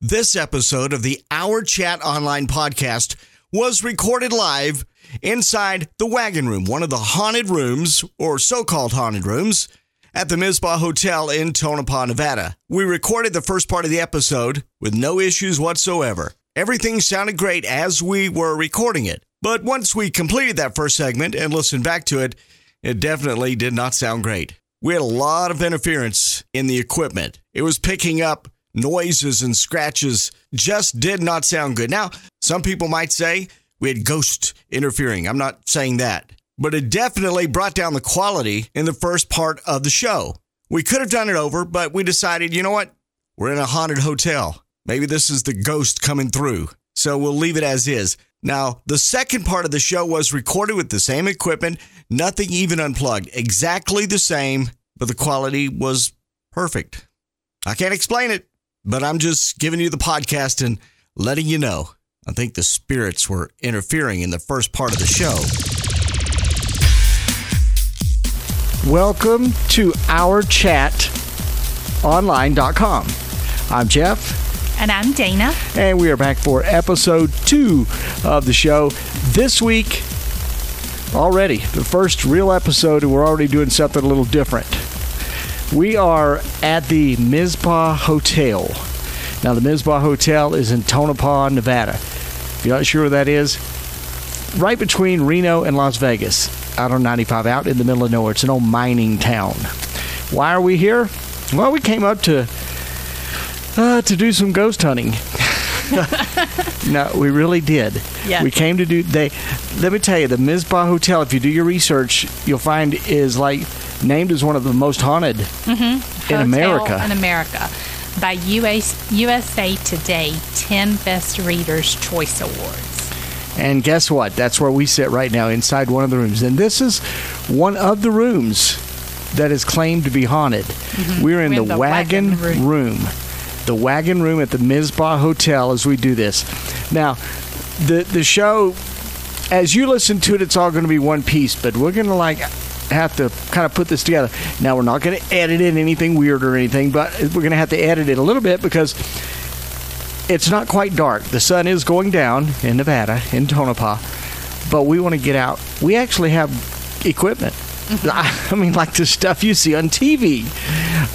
This episode of the Our Chat Online podcast was recorded live inside the Wagon Room, one of the haunted rooms, or so called haunted rooms, at the Mizpah Hotel in Tonopah, Nevada. We recorded the first part of the episode with no issues whatsoever. Everything sounded great as we were recording it. But once we completed that first segment and listened back to it, it definitely did not sound great. We had a lot of interference in the equipment. It was picking up noises and scratches, just did not sound good. Now, some people might say we had ghost interfering. I'm not saying that, but it definitely brought down the quality in the first part of the show. We could have done it over, but we decided, you know what? We're in a haunted hotel. Maybe this is the ghost coming through. So we'll leave it as is. Now, the second part of the show was recorded with the same equipment, nothing even unplugged, exactly the same, but the quality was perfect. I can't explain it, but I'm just giving you the podcast and letting you know. I think the spirits were interfering in the first part of the show. Welcome to our chat online.com. I'm Jeff. And I'm Dana. And we are back for episode two of the show. This week, already, the first real episode, and we're already doing something a little different. We are at the Mizpah Hotel. Now, the Mizpah Hotel is in Tonopah, Nevada. If you're not sure where that is, right between Reno and Las Vegas, out on 95, out in the middle of nowhere. It's an old mining town. Why are we here? Well, we came up to uh, to do some ghost hunting. no, we really did. Yes. We came to do. They let me tell you, the Mizpah Hotel. If you do your research, you'll find is like named as one of the most haunted mm-hmm. in Hotel America. In America. By US, USA Today 10 Best Readers Choice Awards. And guess what? That's where we sit right now, inside one of the rooms. And this is one of the rooms that is claimed to be haunted. Mm-hmm. We're in We're the, in the wagon, wagon room. The wagon room at the Mizpah Hotel as we do this. Now, the the show, as you listen to it, it's all going to be one piece, but we're going to like have to kind of put this together. Now, we're not going to edit in anything weird or anything, but we're going to have to edit it a little bit because it's not quite dark. The sun is going down in Nevada, in Tonopah, but we want to get out. We actually have equipment. Mm-hmm. I mean, like the stuff you see on TV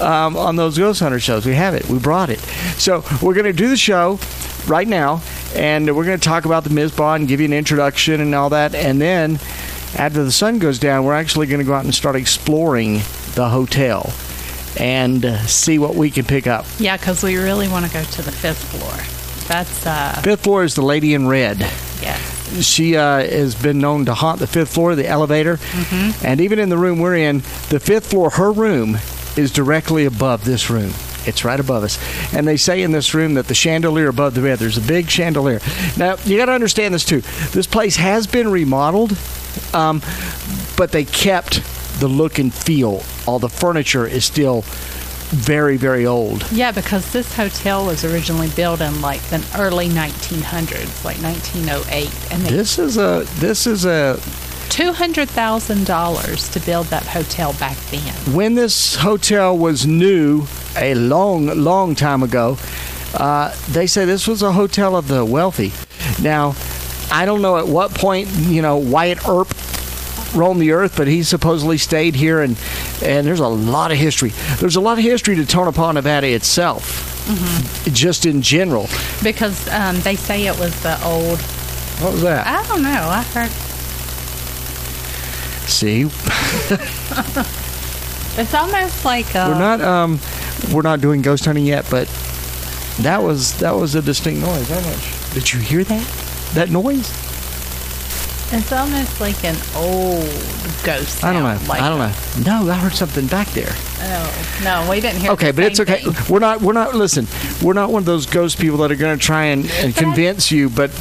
um, on those ghost hunter shows. We have it. We brought it. So we're going to do the show right now, and we're going to talk about the Mizpah and give you an introduction and all that. And then after the sun goes down, we're actually going to go out and start exploring the hotel and uh, see what we can pick up. Yeah, because we really want to go to the fifth floor. That's, uh, Fifth floor is the lady in red. Yeah she uh, has been known to haunt the fifth floor, the elevator, and even in the room we're in, the fifth floor, her room is directly above this room. It's right above us, and they say in this room that the chandelier above the bed, there's a big chandelier. Now you got to understand this too. This place has been remodeled, um, but they kept the look and feel. All the furniture is still very, very old. Yeah, because this hotel was originally built in like the early 1900s, like 1908, and This is a this is a two hundred thousand dollars to build that hotel back then. when this hotel was new a long, long time ago, uh, they say this was a hotel of the wealthy. Now, I don't know at what point, you know, Wyatt Earp roamed the earth, but he supposedly stayed here, and and there's a lot of history. There's a lot of history to Tonopah, Nevada itself, just in general. Because um, they say it was the old. What was that? I don't know. I heard See, it's almost like uh, we're not um, we're not doing ghost hunting yet, but that was that was a distinct noise. How much? Did you hear that? That noise? It's almost like an old ghost. I don't know. Like, I don't know. No, I heard something back there. Oh no, we didn't hear. Okay, but it's okay. thing. We're not. We're not. Listen, we're not one of those ghost people that are going to try and, and convince you. But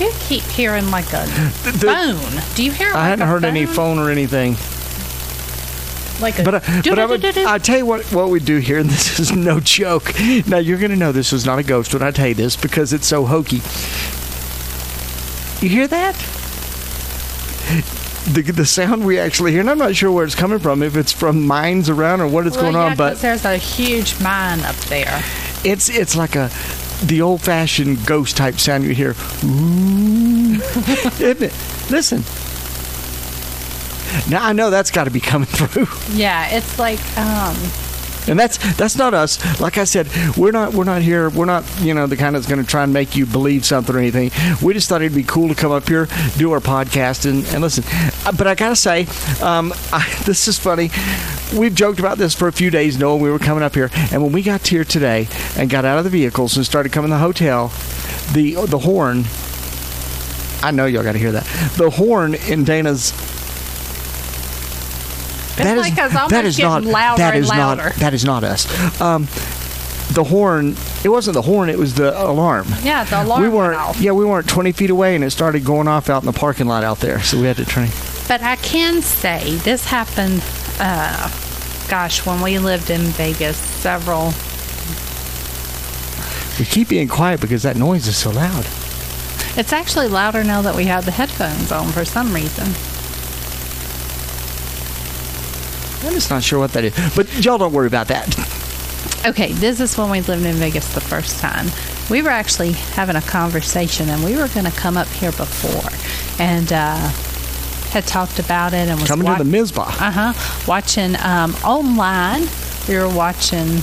Do you keep hearing like a the- phone? Do you hear? I like hadn't a heard any phone or anything. Like a. But I, but I, would, I tell you what. What we do here, and this is no joke. Now you're going to know this is not a ghost when I tell you this because it's so hokey. You hear that? The, the sound we actually hear, and I'm not sure where it's coming from, if it's from mines around or what is well, going yeah, on, but there's a huge mine up there. it's it's like a the old fashioned ghost type sound you hear. Isn't it? Listen. Now I know that's got to be coming through. Yeah, it's like um, And that's that's not us. Like I said, we're not we're not here. We're not you know the kind that's going to try and make you believe something or anything. We just thought it'd be cool to come up here, do our podcast, and, and listen. Uh, But I gotta say, um, I, this is funny. We've joked about this for a few days, knowing We were coming up here, and when we got here today and got out of the vehicles and started coming to the hotel, the the horn. I know y'all got to hear that. The horn in Dana's. It's like it's almost getting louder that and louder. Not, that is not us. Um, the horn. It wasn't the horn. It was the alarm. yeah, the alarm we weren't. Yeah, we weren't 20 feet away, and it started going off out in the parking lot out there. So we had to turn. But I can say this happened, uh, gosh, when we lived in Vegas several. We keep being quiet because that noise is so loud. It's actually louder now that we have the headphones on for some reason. I'm just not sure what that is. But y'all don't worry about that. Okay, this is when we lived in Vegas the first time. We were actually having a conversation, and we were going to come up here before, and uh, had talked about it and was Coming wa- to the Mizpah. Uh huh. Watching um, online. We were watching.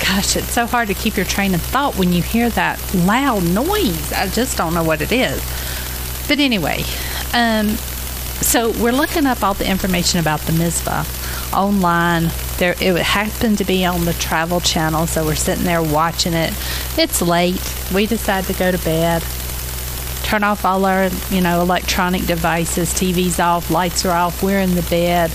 Gosh, it's so hard to keep your train of thought when you hear that loud noise. I just don't know what it is. But anyway, um, so we're looking up all the information about the Mizpah online. There, it happened to be on the Travel Channel, so we're sitting there watching it. It's late. We decide to go to bed turn off all our, you know, electronic devices, TV's off, lights are off, we're in the bed.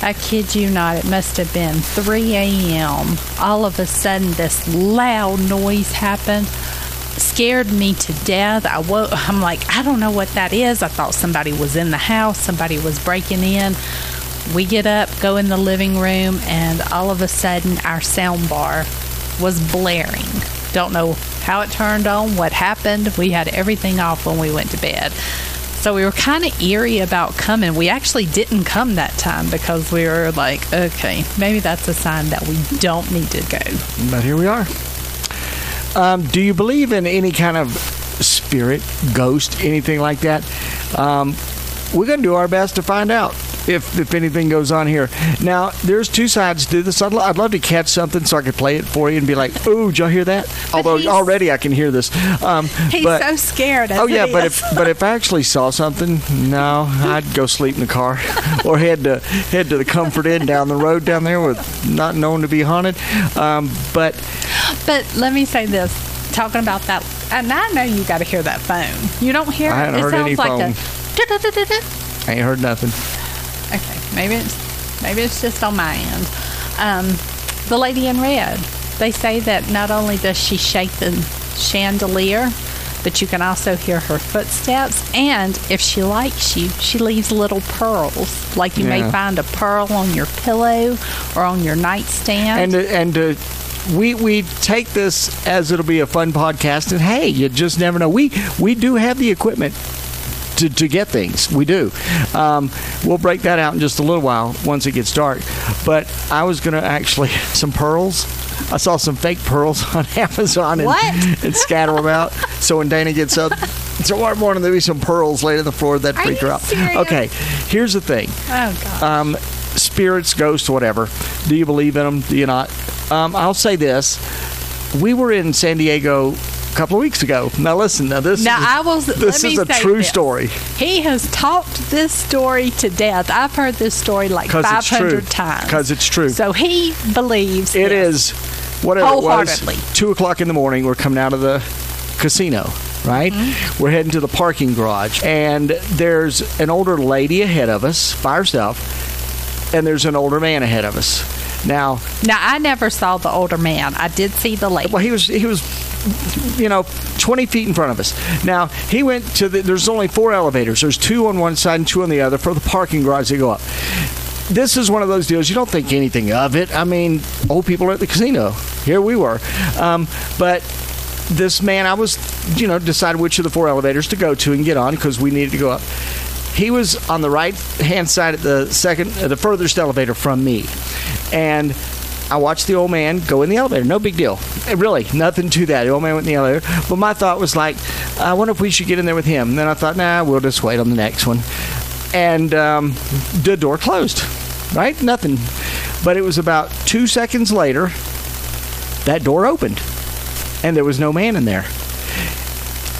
I kid you not, it must have been 3 a.m. All of a sudden, this loud noise happened. Scared me to death. I woke, I'm like, I don't know what that is. I thought somebody was in the house, somebody was breaking in. We get up, go in the living room, and all of a sudden, our sound bar was blaring. Don't know how it turned on, what happened. We had everything off when we went to bed. So we were kind of eerie about coming. We actually didn't come that time because we were like, okay, maybe that's a sign that we don't need to go. But here we are. Um, do you believe in any kind of spirit, ghost, anything like that? Um, we're going to do our best to find out if if anything goes on here. Now, there's two sides to this. I'd, I'd love to catch something so I could play it for you and be like, "Ooh, did y'all hear that?" Although already I can hear this. Um, He's but, so scared. Oh yeah, but if but if I actually saw something, no, I'd go sleep in the car or head to head to the Comfort Inn down the road down there with not known to be haunted. Um, but But let me say this: talking about that, and I know you got to hear that phone. You don't hear I it. it heard sounds any like phone. a. I ain't heard nothing. Okay, maybe it's maybe it's just on my end. Um, the lady in red. They say that not only does she shake the chandelier, but you can also hear her footsteps. And if she likes you, she leaves little pearls. Like you Yeah. may find a pearl on your pillow or on your nightstand. And uh, and uh, we we take this as it'll be a fun podcast. And hey, you just never know. We we do have the equipment. To, to get things, we do. Um, we'll break that out in just a little while once it gets dark. But I was gonna actually some pearls. I saw some fake pearls on Amazon and, and scatter them out. So when Dana gets up tomorrow morning, there'll be some pearls laid on the floor that freak her out. Okay, here's the thing oh God. um, spirits, ghosts, whatever. Do you believe in them? Do you not? Um, I'll say this: we were in San Diego couple of weeks ago. Now listen, now this Now is, I was this is a true this. story. He has talked this story to death. I've heard this story like 500 times because it's true. So he believes It is whatever it was. Two o'clock in the morning. We're coming out of the casino. Right, Mm-hmm. we're heading to the parking garage, and there's an older lady ahead of us by herself, and there's an older man ahead of us. Now, Now I never saw the older man. I did see the lady. Well, he was he was, you know, twenty feet in front of us. Now he went to the. There's only four elevators. There's two on one side and two on the other for the parking garage to go up. This is one of those deals you don't think anything of it. I mean, old people are at the casino. Here we were, um, but this man, I was, you know, decided which of the four elevators to go to and get on because we needed to go up. He was on the right hand side at the second, uh, the furthest elevator from me, and I watched the old man go in the elevator. No big deal. Eh, Really, nothing to that. The old man went in the elevator. But my thought was like, I wonder if we should get in there with him. And then I thought, nah, we'll just wait on the next one. And um, the door closed. Right? Nothing. But it was about two seconds later, that door opened. And there was no man in there.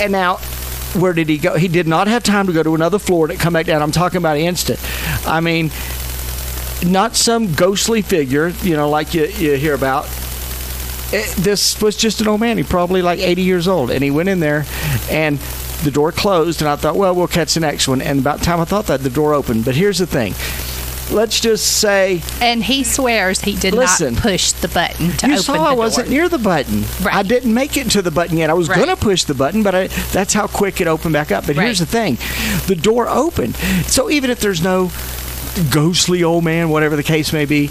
And now, where did he go? He did not have time to go to another floor to come back down. I'm talking about instant. I mean, not some ghostly figure, you know, like you, you hear about. It, this was just an old man. He probably like 80 years old, and he went in there, and the door closed. And I thought, well, we'll catch the next one. And about the time I thought that, the door opened. But here's the thing. Let's just say And he swears he did Listen. not push the button to you saw I door. wasn't near the button. Right. I didn't make it to the button yet. I was Right. going to push the button, but I, that's how quick it opened back up. But here's the thing the door opened. So even if there's no ghostly old man, whatever the case may be,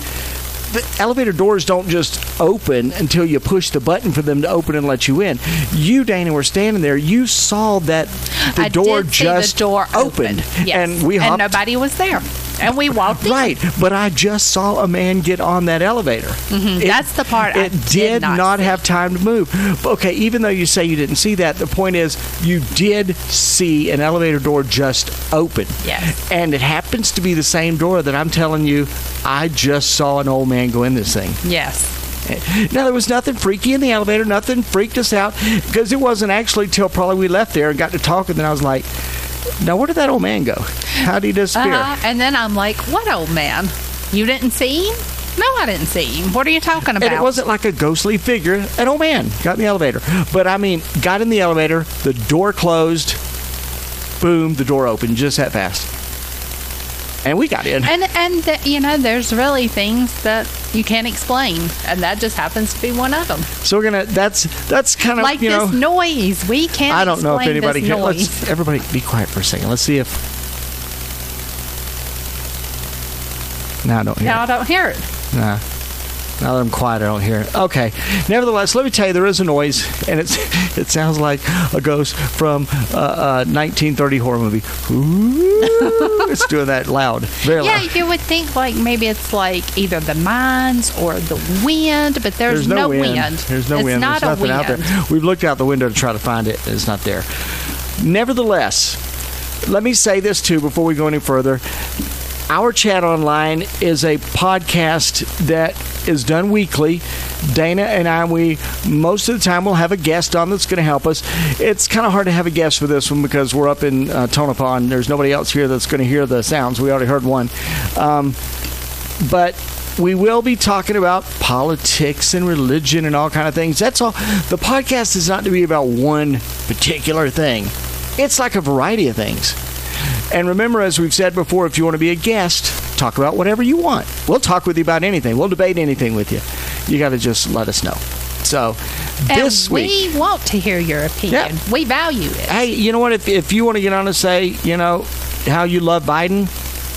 the elevator doors don't just open until you push the button for them to open and let you in. You, Dana, were standing there. You saw that the I door just the door opened, Yes. and we hopped. nobody was there. And we walked in. Right, but I just saw a man get on that elevator. Mm-hmm. It- That's the part I It did did not not have time to move. Okay, even though you say you didn't see that, the point is you did see an elevator door just open. Yes. And it happens to be the same door that I'm telling you I just saw an old man go in this thing. Yes. Now there was nothing freaky in the elevator, nothing freaked us out because it wasn't actually till probably we left there and got to talking. Then I was like, "Now where did that old man go? How did he disappear?" Uh-huh. And then I'm like, what old man? You didn't see him? No, I didn't see him. What are you talking about? And it wasn't like a ghostly figure. An old man got in the elevator. But I mean, got in the elevator, the door closed, boom, the door opened just that fast. And we got in. And and th- you know, there's really things that you can't explain, and that just happens to be one of them. So we're gonna. That's that's kind of Like you this know. noise, we can't. I don't know if anybody can. noise. Let's everybody be quiet for a second. Let's see if. No, I don't hear. It. Now I don't hear it. Nah. Now that I'm quiet, I don't hear it. Okay. Nevertheless, let me tell you, there is a noise, and it's it sounds like a ghost from uh, a 1930 horror movie. Ooh, it's doing that loud, very Yeah, loud. you would think like maybe it's like either the mines or the wind, but there's, There's no, wind. wind. There's no it's wind. Not There's a nothing out there. We've looked out the window to try to find it. and It's not there. Nevertheless, let me say this too before we go any further. Our Chat Online is a podcast that is done weekly. Dana and I, we most of the time will have a guest on that's going to help us. It's kind of hard to have a guest for this one because we're up in uh, Tonopah and there's nobody else here that's going to hear the sounds. We already heard one. Um, but we will be talking about politics and religion and all kind of things. That's all. The podcast is not to be about one particular thing. It's like a variety of things. And remember, as we've said before, if you want to be a guest, talk about whatever you want. We'll talk with you about anything. We'll debate anything with you. You got to just let us know. So And this week, we want to hear your opinion. Yeah. We value it. hey, you know what? If, if you want to get on and say, you know, how you love Biden,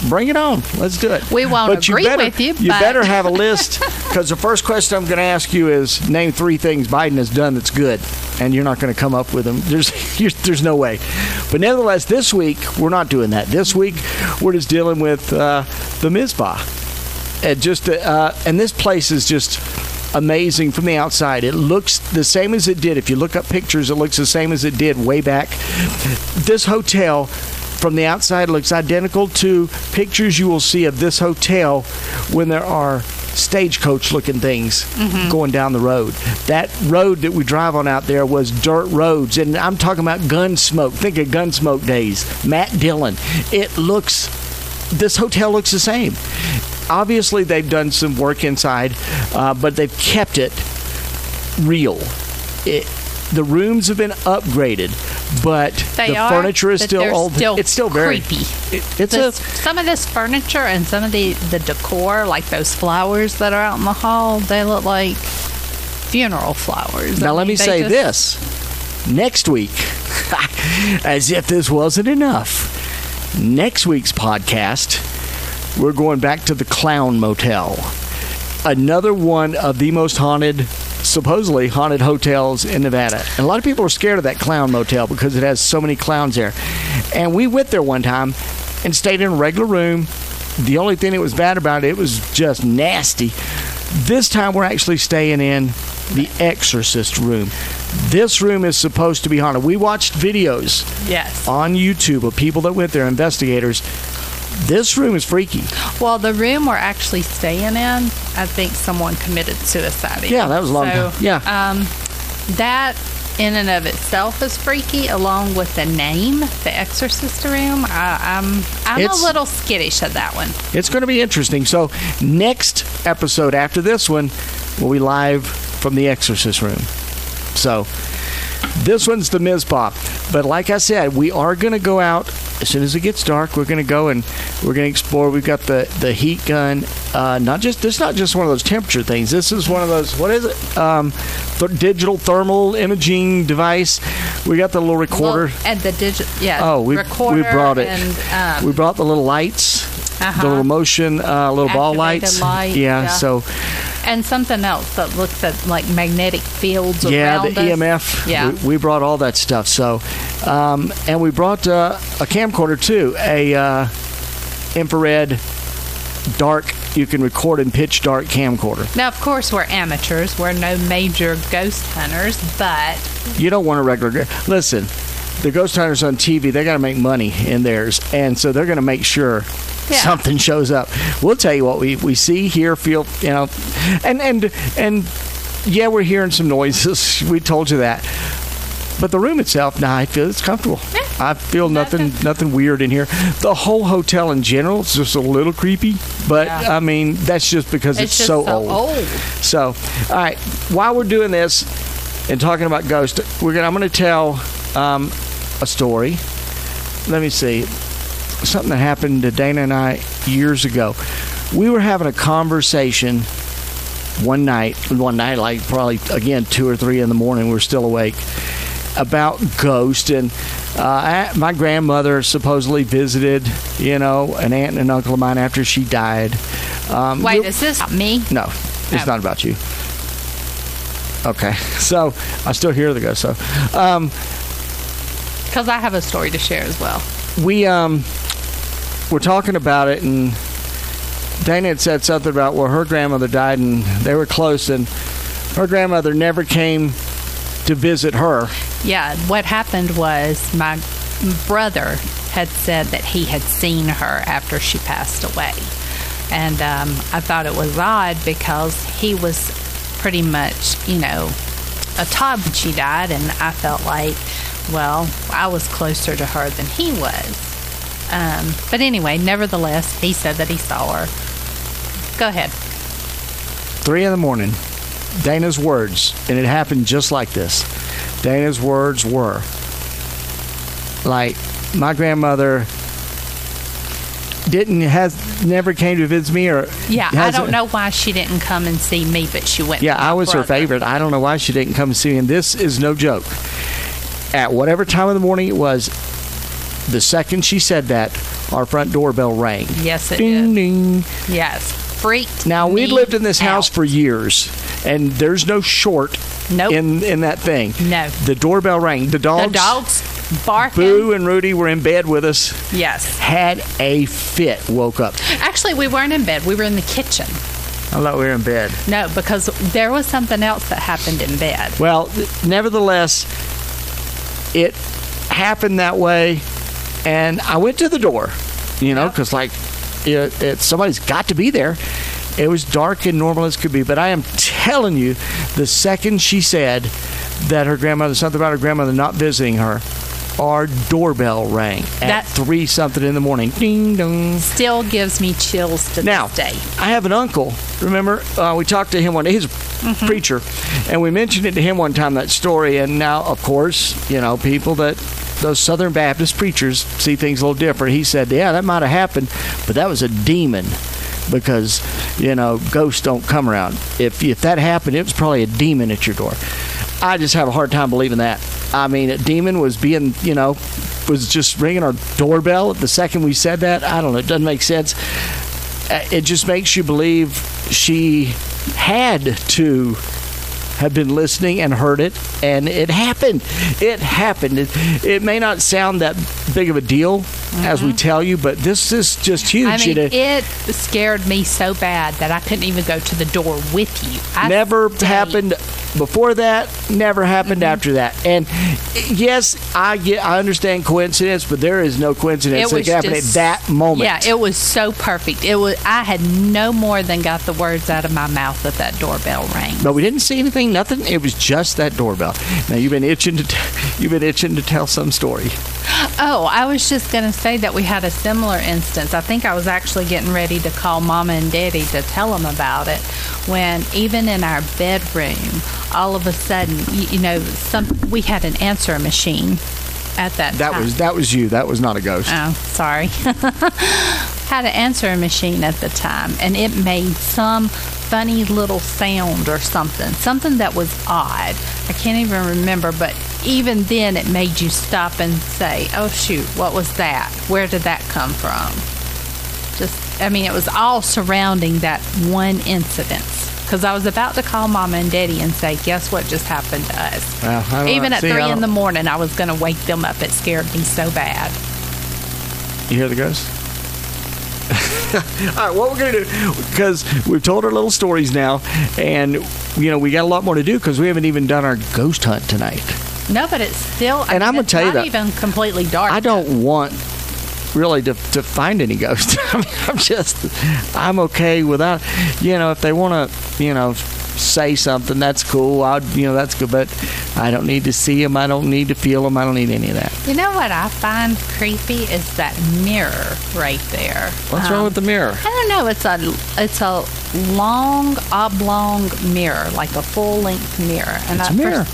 bring it on. Let's do it. We won't But agree better, with you, You but- better have a list because the first question I'm going to ask you is name three things Biden has done that's good, and you're not going to come up with them. There's you're, there's no way. But nevertheless, this week we're not doing that. This week we're just dealing with uh, the Mizpah. And just uh, and this place is just amazing from the outside. It looks the same as it did. If you look up pictures, it looks the same as it did way back. This hotel from the outside looks identical to pictures you will see of this hotel when there are stagecoach looking things going down the road. That road that we drive on out there was dirt roads, and I'm talking about Gunsmoke. Think of Gunsmoke days. Matt Dillon. It looks, this hotel looks the same. Obviously, they've done some work inside, uh, but they've kept it real. It, the rooms have been upgraded, but They the are, furniture is still old. still it's still very creepy. it- it's This- a some of this furniture and some of the, the decor, like those flowers that are out in the hall, they look like funeral flowers. I Now, let mean, me say just- this. Next week, as if this wasn't enough, next week's podcast, we're going back to the Clown Motel. Another one of the most haunted, supposedly haunted hotels in Nevada. And a lot of people are scared of that Clown Motel because it has so many clowns there. And we went there one time and stayed in a regular room. The only thing that was bad about it, it was just nasty. This time we're actually staying in the Exorcist room. This room is supposed to be haunted. We watched videos Yes. on YouTube of people that went there, investigators. This room is freaky. Well, the room we're actually staying in, I think someone committed suicide. in. Yeah, that was a long so, time. Yeah. Um, that in and of itself is freaky, along with the name, the Exorcist room. I, I'm I'm It's- a little skittish of that one. It's going to be interesting. So, next episode after this one will be live from the Exorcist room. So, this one's the Mizpah. But like I said, we are going to go out as soon as it gets dark. We're going to go and we're going to explore. We've got the the heat gun. Uh, not just this, is not just one of those temperature things. This is one of those. What is it? Um, th- digital thermal imaging device. We got the little recorder. Well, and the digital, yeah. Oh, we recorder we brought it. And, um, we brought the little lights, Uh-huh. the little motion, uh, little ball lights. light, yeah, yeah. So and something else that looks at like magnetic fields yeah, around the us. EMF. Yeah. we, we brought all that stuff. So, um, and we brought uh, a camcorder too, a uh, infrared dark. You can record in pitch dark camcorder. Now, of course, we're amateurs. We're no major ghost hunters, but You don't want a regular. Listen, the ghost hunters on TV, they got to make money in theirs, and so they're going to make sure Yeah. something shows up. We'll tell you what we, we see, hear, feel, you know, and and and yeah, we're hearing some noises. We told you that, but the room itself, nah, I feel it's comfortable. Yeah. I feel nothing Nothing. weird in here. The whole hotel in general is just a little creepy, but Yeah. I mean that's just because it's, it's, just so, so old. old. So, all right, while we're doing this and talking about ghosts, we're gonna I'm gonna tell um, a story. Let me see, something that happened to Dana and I years ago. We were having a conversation one night, one night, like probably again two or three in the morning. We are still awake about ghosts and. Uh, I, my grandmother supposedly visited, you know, an aunt and an uncle of mine after she died. Um, Wait, is this me? no, it's Oh. not about you. Okay, so I still hear the ghost. So um, Because I have a story to share as well. we um, were talking about it, and Dana had said something about well, her grandmother died, and they were close, and her grandmother never came to visit her. Yeah, what happened was my brother had said that he had seen her after she passed away. And um, I thought it was odd because he was pretty much, you know, a child when she died, and I felt like, well, I was closer to her than he was. Um, but anyway, nevertheless, he said that he saw her. Go ahead. Three in the morning. Dana's words, and it happened just like this. Dana's words were like, my grandmother didn't has never came to visit me or Yeah, I don't know why she didn't come and see me, but she went. Yeah, I was her favorite. I don't know why she didn't come and see me. And this is no joke. At whatever time of the morning it was, the second she said that, our front doorbell rang. Yes, it Ding did. ding. Yes, freaked. Now we'd me lived in this house for years, and there's no short Nope. in in that thing. No. The doorbell rang. The dogs. the dogs, dogs barking. Boo and Rudy were in bed with us. Yes. Had a fit. Woke up. Actually, we weren't in bed. We were in the kitchen. I thought we were in bed. No, because there was something else that happened in bed. Well, nevertheless, it happened that way, and I went to the door, you know, because like, it, it, somebody's got to be there. It was dark and normal as could be, but I am telling you, the second she said that her grandmother, something about her grandmother not visiting her, our doorbell rang at That- three something in the morning. Ding dong. Still gives me chills to Now, this day. I have an uncle. Remember, uh, we talked to him one day. He's a Mm-hmm. preacher, and we mentioned it to him one time that story. And now, of course, you know, people that those Southern Baptist preachers see things a little different. He said, "Yeah, that might have happened, but that was a demon." Because you know ghosts don't come around. If if that happened, it was probably a demon at your door. I just have a hard time believing that. I mean, a demon was being, you know, was just ringing our doorbell the second we said that. I don't know. It doesn't make sense uh, it just makes you believe she had to have been listening and heard it and it happened it happened it, it may not sound that big of a deal as we tell you, but this is just huge. Mm-hmm. I mean, It- it scared me so bad that I couldn't even go to the door with you. I never stayed. happened before that never happened Mm-hmm. after that and yes i get i understand coincidence but there is no coincidence It was can at that moment Yeah, it was so perfect. It was. I had no more than got the words out of my mouth that that doorbell rang. but we didn't see anything nothing it was just that doorbell now you've been itching to t- you've been itching to tell some story Oh, I was just going to say that we had a similar instance. I think I was actually getting ready to call Mama and Daddy to tell them about it when even in our bedroom, all of a sudden, you, you know, some we had an answer machine at that that time. was that was you that was not a ghost Oh, sorry. Had an answering machine at the time, and it made some funny little sound or something, something that was odd. I can't even remember, but even then, it made you stop and say, "Oh shoot, what was that? Where did that come from?" Just, I mean, it was all surrounding that one incident. Because I was about to call Mama and Daddy and say, "Guess what just happened to us?" Well, Even at See, three in the morning, I was going to wake them up. It scared me so bad. You hear the ghost? All right, what we're gonna do because we've told our little stories now, and you know we got a lot more to do because we haven't even done our ghost hunt tonight. No, but it's still. I And mean, I'm gonna it's tell you not that- even completely dark. I don't want really to, to find any ghosts. I mean, I'm just I'm okay without. You know, if they want to, you know, say something, that's cool. I'd, you know, that's good. But I don't need to see them. I don't need to feel them. I don't need any of that. You know what I find creepy is that mirror right there. What's Um, wrong with the mirror? I don't know. It's a it's a long oblong mirror, like a full length mirror. And It's I, a mirror.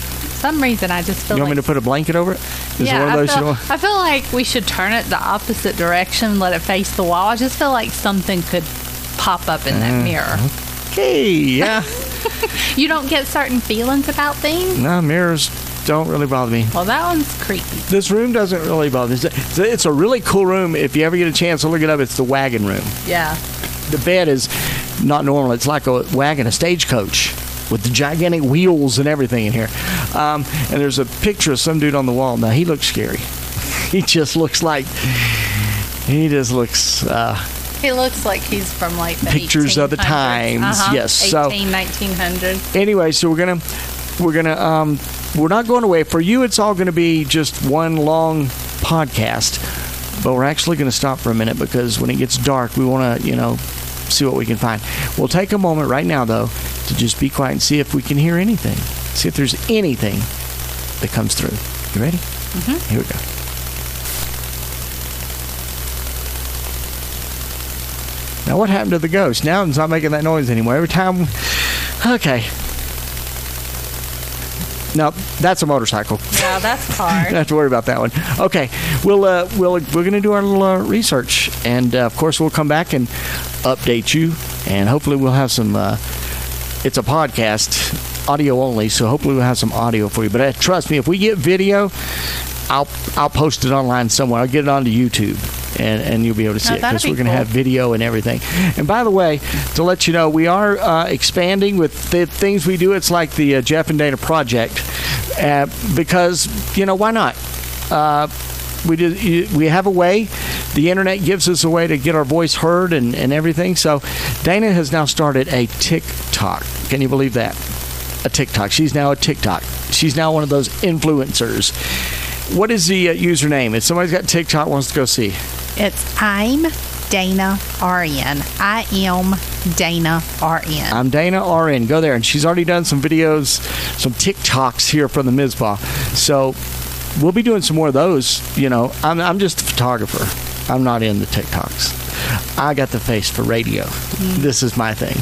Some reason, I just feel You want like me to put a blanket over it? Is yeah, one of I feel, I feel like we should turn it the opposite direction, let it face the wall. I just feel like something could pop up in that mm-hmm. mirror. Okay, yeah. You don't get certain feelings about things. no, mirrors don't really bother me. Well, that one's creepy. This room doesn't really bother me. It's a, it's a really cool room. If you ever get a chance to look it up, it's the wagon room. Yeah. The bed is not normal. It's like a wagon, a stagecoach with the gigantic wheels and everything in here. Um, and there's a picture of some dude on the wall. Now, he looks scary. he just looks like, he just looks, uh, He looks like he's from like the Pictures of the times, Uh-huh. yes, so- 18, 1900. anyway, so we're gonna we're gonna um we're not going away. For you, it's all gonna be just one long podcast, but we're actually gonna stop for a minute because when it gets dark, we want to you know see what we can find. We'll take a moment right now though to just be quiet and see if we can hear anything. See if there's anything that comes through. You ready? Mm-hmm. Here we go. Now, what happened to the ghost? Now it's not making that noise anymore. Every time. Okay. No, that's a motorcycle. Yeah, that's Don't hard. have to worry about that one. Okay, we'll uh, we'll we're gonna do our little uh, research, and uh, of course we'll come back and update you, and hopefully we'll have some. Uh, it's a podcast, audio only, so hopefully we'll have some audio for you. But uh, trust me, if we get video, I'll I'll post it online somewhere. I'll get it onto YouTube. And, and you'll be able to see Oh, it because be we're going to cool. have video and everything. And by the way, to let you know, we are uh, expanding with the things we do. It's like the uh, Jeff and Dana project uh, because you know why not? Uh, we do, we have a way. The internet gives us a way to get our voice heard and, and everything. So Dana has now started a TikTok. Can you believe that? A TikTok. She's now a TikTok. She's now one of those influencers. What is the uh, username? If somebody's got TikTok wants to go see. It's I'm Dana RN. I am Dana RN. I'm Dana RN. Go there. And she's already done some videos, some TikToks here from the Mizpah. So we'll be doing some more of those. You know, I'm, I'm just a photographer. I'm not in the TikToks. I got the face for radio. This is my thing.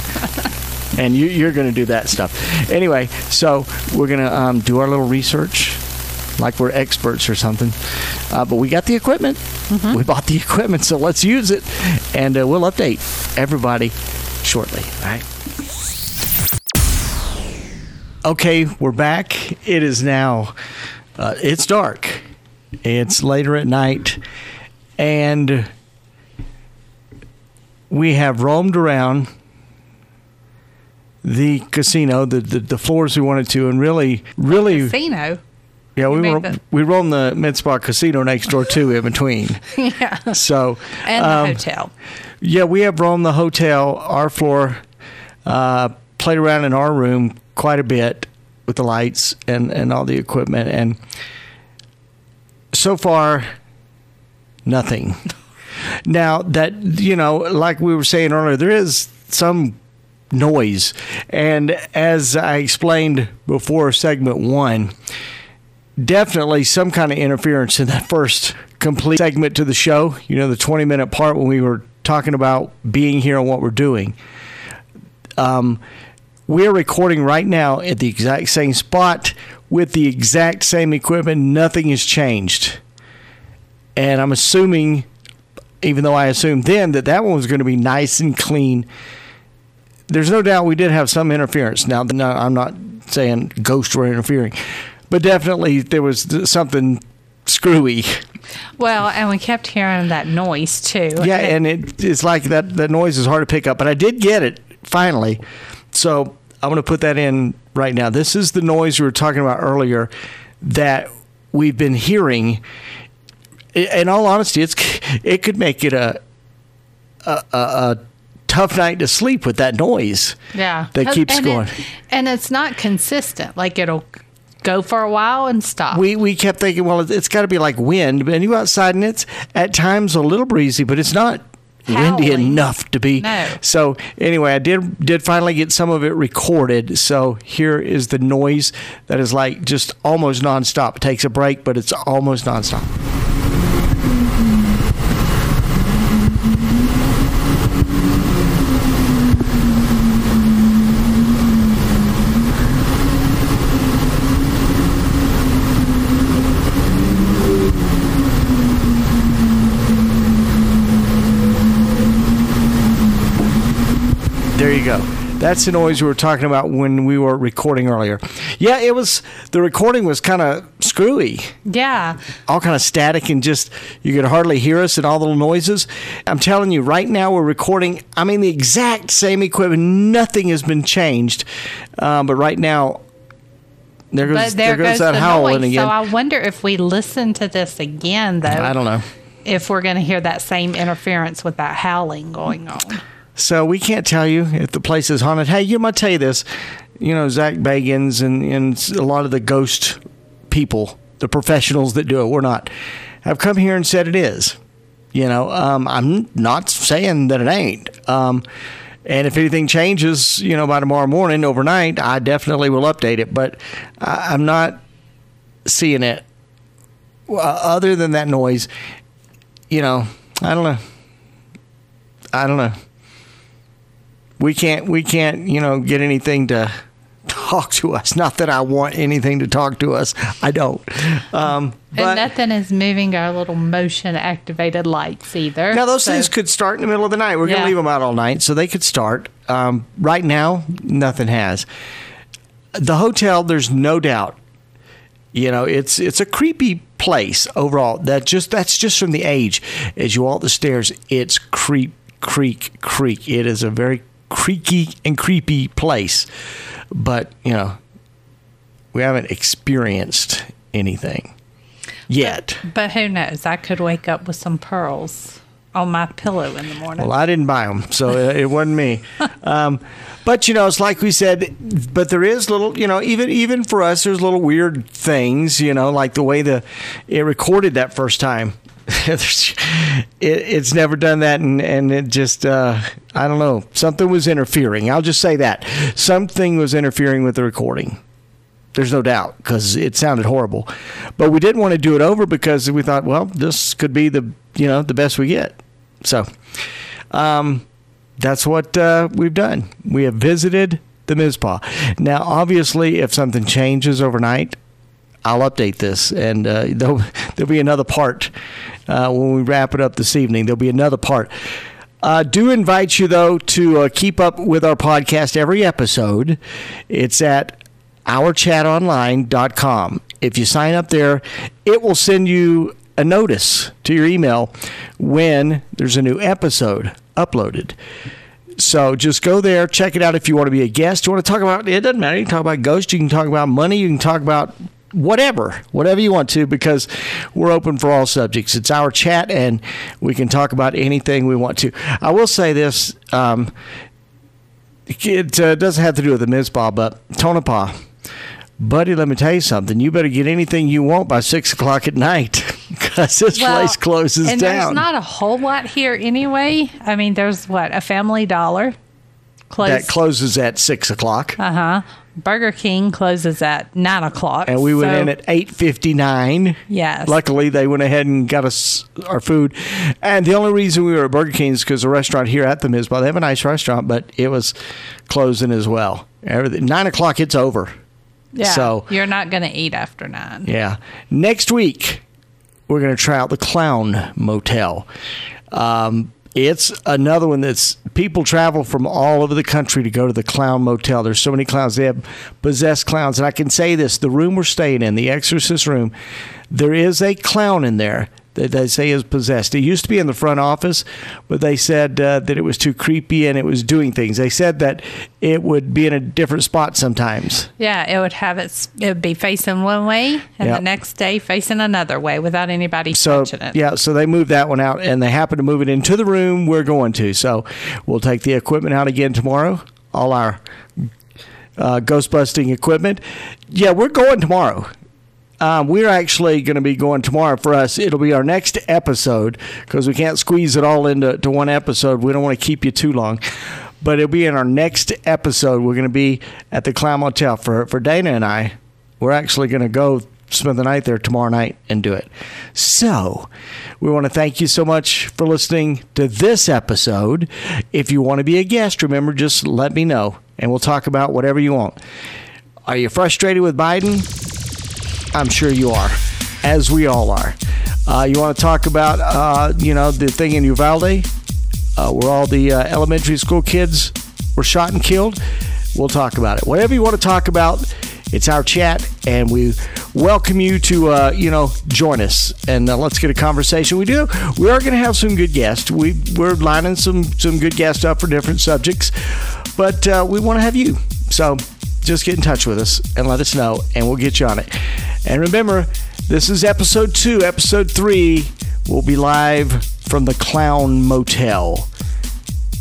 and you, you're going to do that stuff. Anyway, so we're going to um, do our little research like we're experts or something. Uh, but we got the equipment. We bought the equipment, so let's use it. And uh, we'll update everybody shortly. All right. Okay, we're back. It is now. Uh, it's dark. It's later at night, and we have roamed around the casino, the, the the floors we wanted to, and really, really, Casino. Yeah, we ro- the- we roam the Mizpah Casino next door too. In between, yeah. so And the um, hotel. Yeah, we have roamed the hotel, our floor, uh, played around in our room quite a bit with the lights and, and all the equipment. And so far, nothing. now, that, you know, like we were saying earlier, there is some noise. And as I explained before segment one, definitely some kind of interference in that first complete segment to the show. You know, the 20 minute part when we were talking about being here and what we're doing. Um, we're recording right now at the exact same spot with the exact same equipment. Nothing has changed. And I'm assuming, even though I assumed then that that one was going to be nice and clean, there's no doubt we did have some interference. Now, no, I'm not saying ghosts were interfering, but definitely there was something screwy. Well, and we kept hearing that noise too. Yeah, and it, it's like that, that noise is hard to pick up, but I did get it finally. So I'm going to put that in right now. This is the noise we were talking about earlier that we've been hearing. In all honesty, it's it could make it a a, a, a tough night to sleep with that noise. Yeah. that keeps and going. It, and it's not consistent. Like it'll go for a while and stop. we we kept thinking, well, it's got to be like wind. but you go outside, and it's at times a little breezy, but it's not windy enough to be. No. So anyway, I did did finally get some of it recorded. So here is the noise that is like just almost nonstop. It takes a break, but it's almost nonstop. There you go. That's the noise we were talking about when we were recording earlier. Yeah, it was the recording was kind of screwy, yeah. all kind of static, and just you could hardly hear us and all the little noises. I'm telling you, right now we're recording. I mean, the exact same equipment. Nothing has been changed, um, but right now there goes But there, goes, goes, that howling noise. again. So I wonder if we listen to this again, though, I don't know. if we're going to hear that same interference with that howling going on. So we can't tell you if the place is haunted. Hey, you might tell you this. You know, Zach Bagans and, and a lot of the ghost people, the professionals that do it, we're not, have come here and said it is. You know, um, I'm not saying that it ain't. Um, and if anything changes, you know, by tomorrow morning, overnight, I definitely will update it. But I, I'm not seeing it. Uh, other than that noise, you know, I don't know. I don't know we can't we can't you know get anything to talk to us. Not that i want anything to talk to us. I don't. Um and nothing is moving our little motion activated lights either. now those So- things could start in the middle of the night. We're Yeah. gonna leave them out all night so they could start. Um right now nothing has. The hotel there's no doubt you know it's it's a creepy place overall. That just that's just from the age. As you walk the stairs it's creep creak creak. It is a very creaky and creepy place but you know we haven't experienced anything yet But who knows? I could wake up with some pearls on my pillow in the morning. Well, I didn't buy them, so it it wasn't me. Um, but you know, it's like we said. But there is little, you know, even even for us, there's little weird things, you know, like the way the it recorded that first time. It, it's never done that, and and it just uh, I don't know. Something was interfering. I'll just say that something was interfering with the recording. There's no doubt because it sounded horrible, but we didn't want to do it over because we thought, well, this could be the you know the best we get. So, um, that's what uh, we've done. We have visited the Mizpah. Now, obviously, if something changes overnight, I'll update this, and uh, there'll, there'll be another part uh, when we wrap it up this evening. There'll be another part. Uh, do invite you though to uh, keep up with our podcast every episode. It's at ourchatonline.com. If you sign up there, it will send you a notice to your email when there's a new episode uploaded. So just go there, check it out if you want to be a guest. You want to talk about it doesn't matter. You can talk about ghosts, you can talk about money, you can talk about whatever, whatever you want to, because we're open for all subjects. It's our chat, and we can talk about anything we want to. I will say this: um, it uh, doesn't have to do with the Mizpah, but Tonopah. Buddy, let me tell you something. You better get anything you want by six o'clock at night because this Well, place closes and down. there's not a whole lot here anyway. I mean, there's what a Family Dollar close. that closes at six o'clock, uh huh. Burger King closes at nine o'clock. and we went so- in at eight fifty nine. Yes. Luckily, they went ahead and got us our food. And the only reason we were at Burger King is because the restaurant here at the Mizpah, they have a nice restaurant, but it was closing as well. Everything, nine o'clock, it's over. Yeah. so- you're not going to eat after nine. Yeah. Next week, we're going to try out the Clown Motel. Um, it's another one that's people travel from all over the country to go to the Clown Motel. There's so many clowns. They have possessed clowns. And I can say this the room we're staying in, the Exorcist room, there is a clown in there that they say is possessed. It used to be in the front office, but they said uh, that it was too creepy and it was doing things. They said that it would be in a different spot sometimes. Yeah, it would have its. It would be facing one way, and Yep. the next day facing another way without anybody So touching it. yeah, so they moved that one out, and they happen to move it into the room we're going to. So we'll take the equipment out again tomorrow. All our uh, ghost busting equipment. Yeah, we're going tomorrow. Um, we're actually going to be going tomorrow for us. It'll be our next episode because we can't squeeze it all into to one episode. We don't want to keep you too long. But it'll be in our next episode. We're going to be at the Clown Motel for, for Dana and I. We're actually going to go spend the night there tomorrow night and do it. So, we want to thank you so much for listening to this episode. If you want to be a guest, remember just let me know and we'll talk about whatever you want. Are you frustrated with Biden? I'm sure you are, as we all are. Uh, you want to talk about, uh, you know, the thing in Uvalde, uh, where all the uh, elementary school kids were shot and killed? We'll talk about it. Whatever you want to talk about, it's our chat, and we welcome you to, uh, you know, join us and uh, let's get a conversation. We do. We are going to have some good guests. We we're lining some some good guests up for different subjects, but we want to have you. So just get in touch with us and let us know, and we'll get you on it. And remember, this is episode two. Episode three will be live from the Clown Motel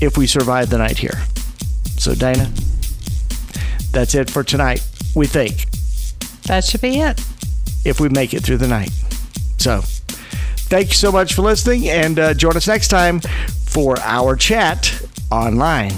if we survive the night here. So, Dana, that's it for tonight, we think, That should be it. if we make it through the night. So, thank you so much for listening, and uh, join us next time for our chat online.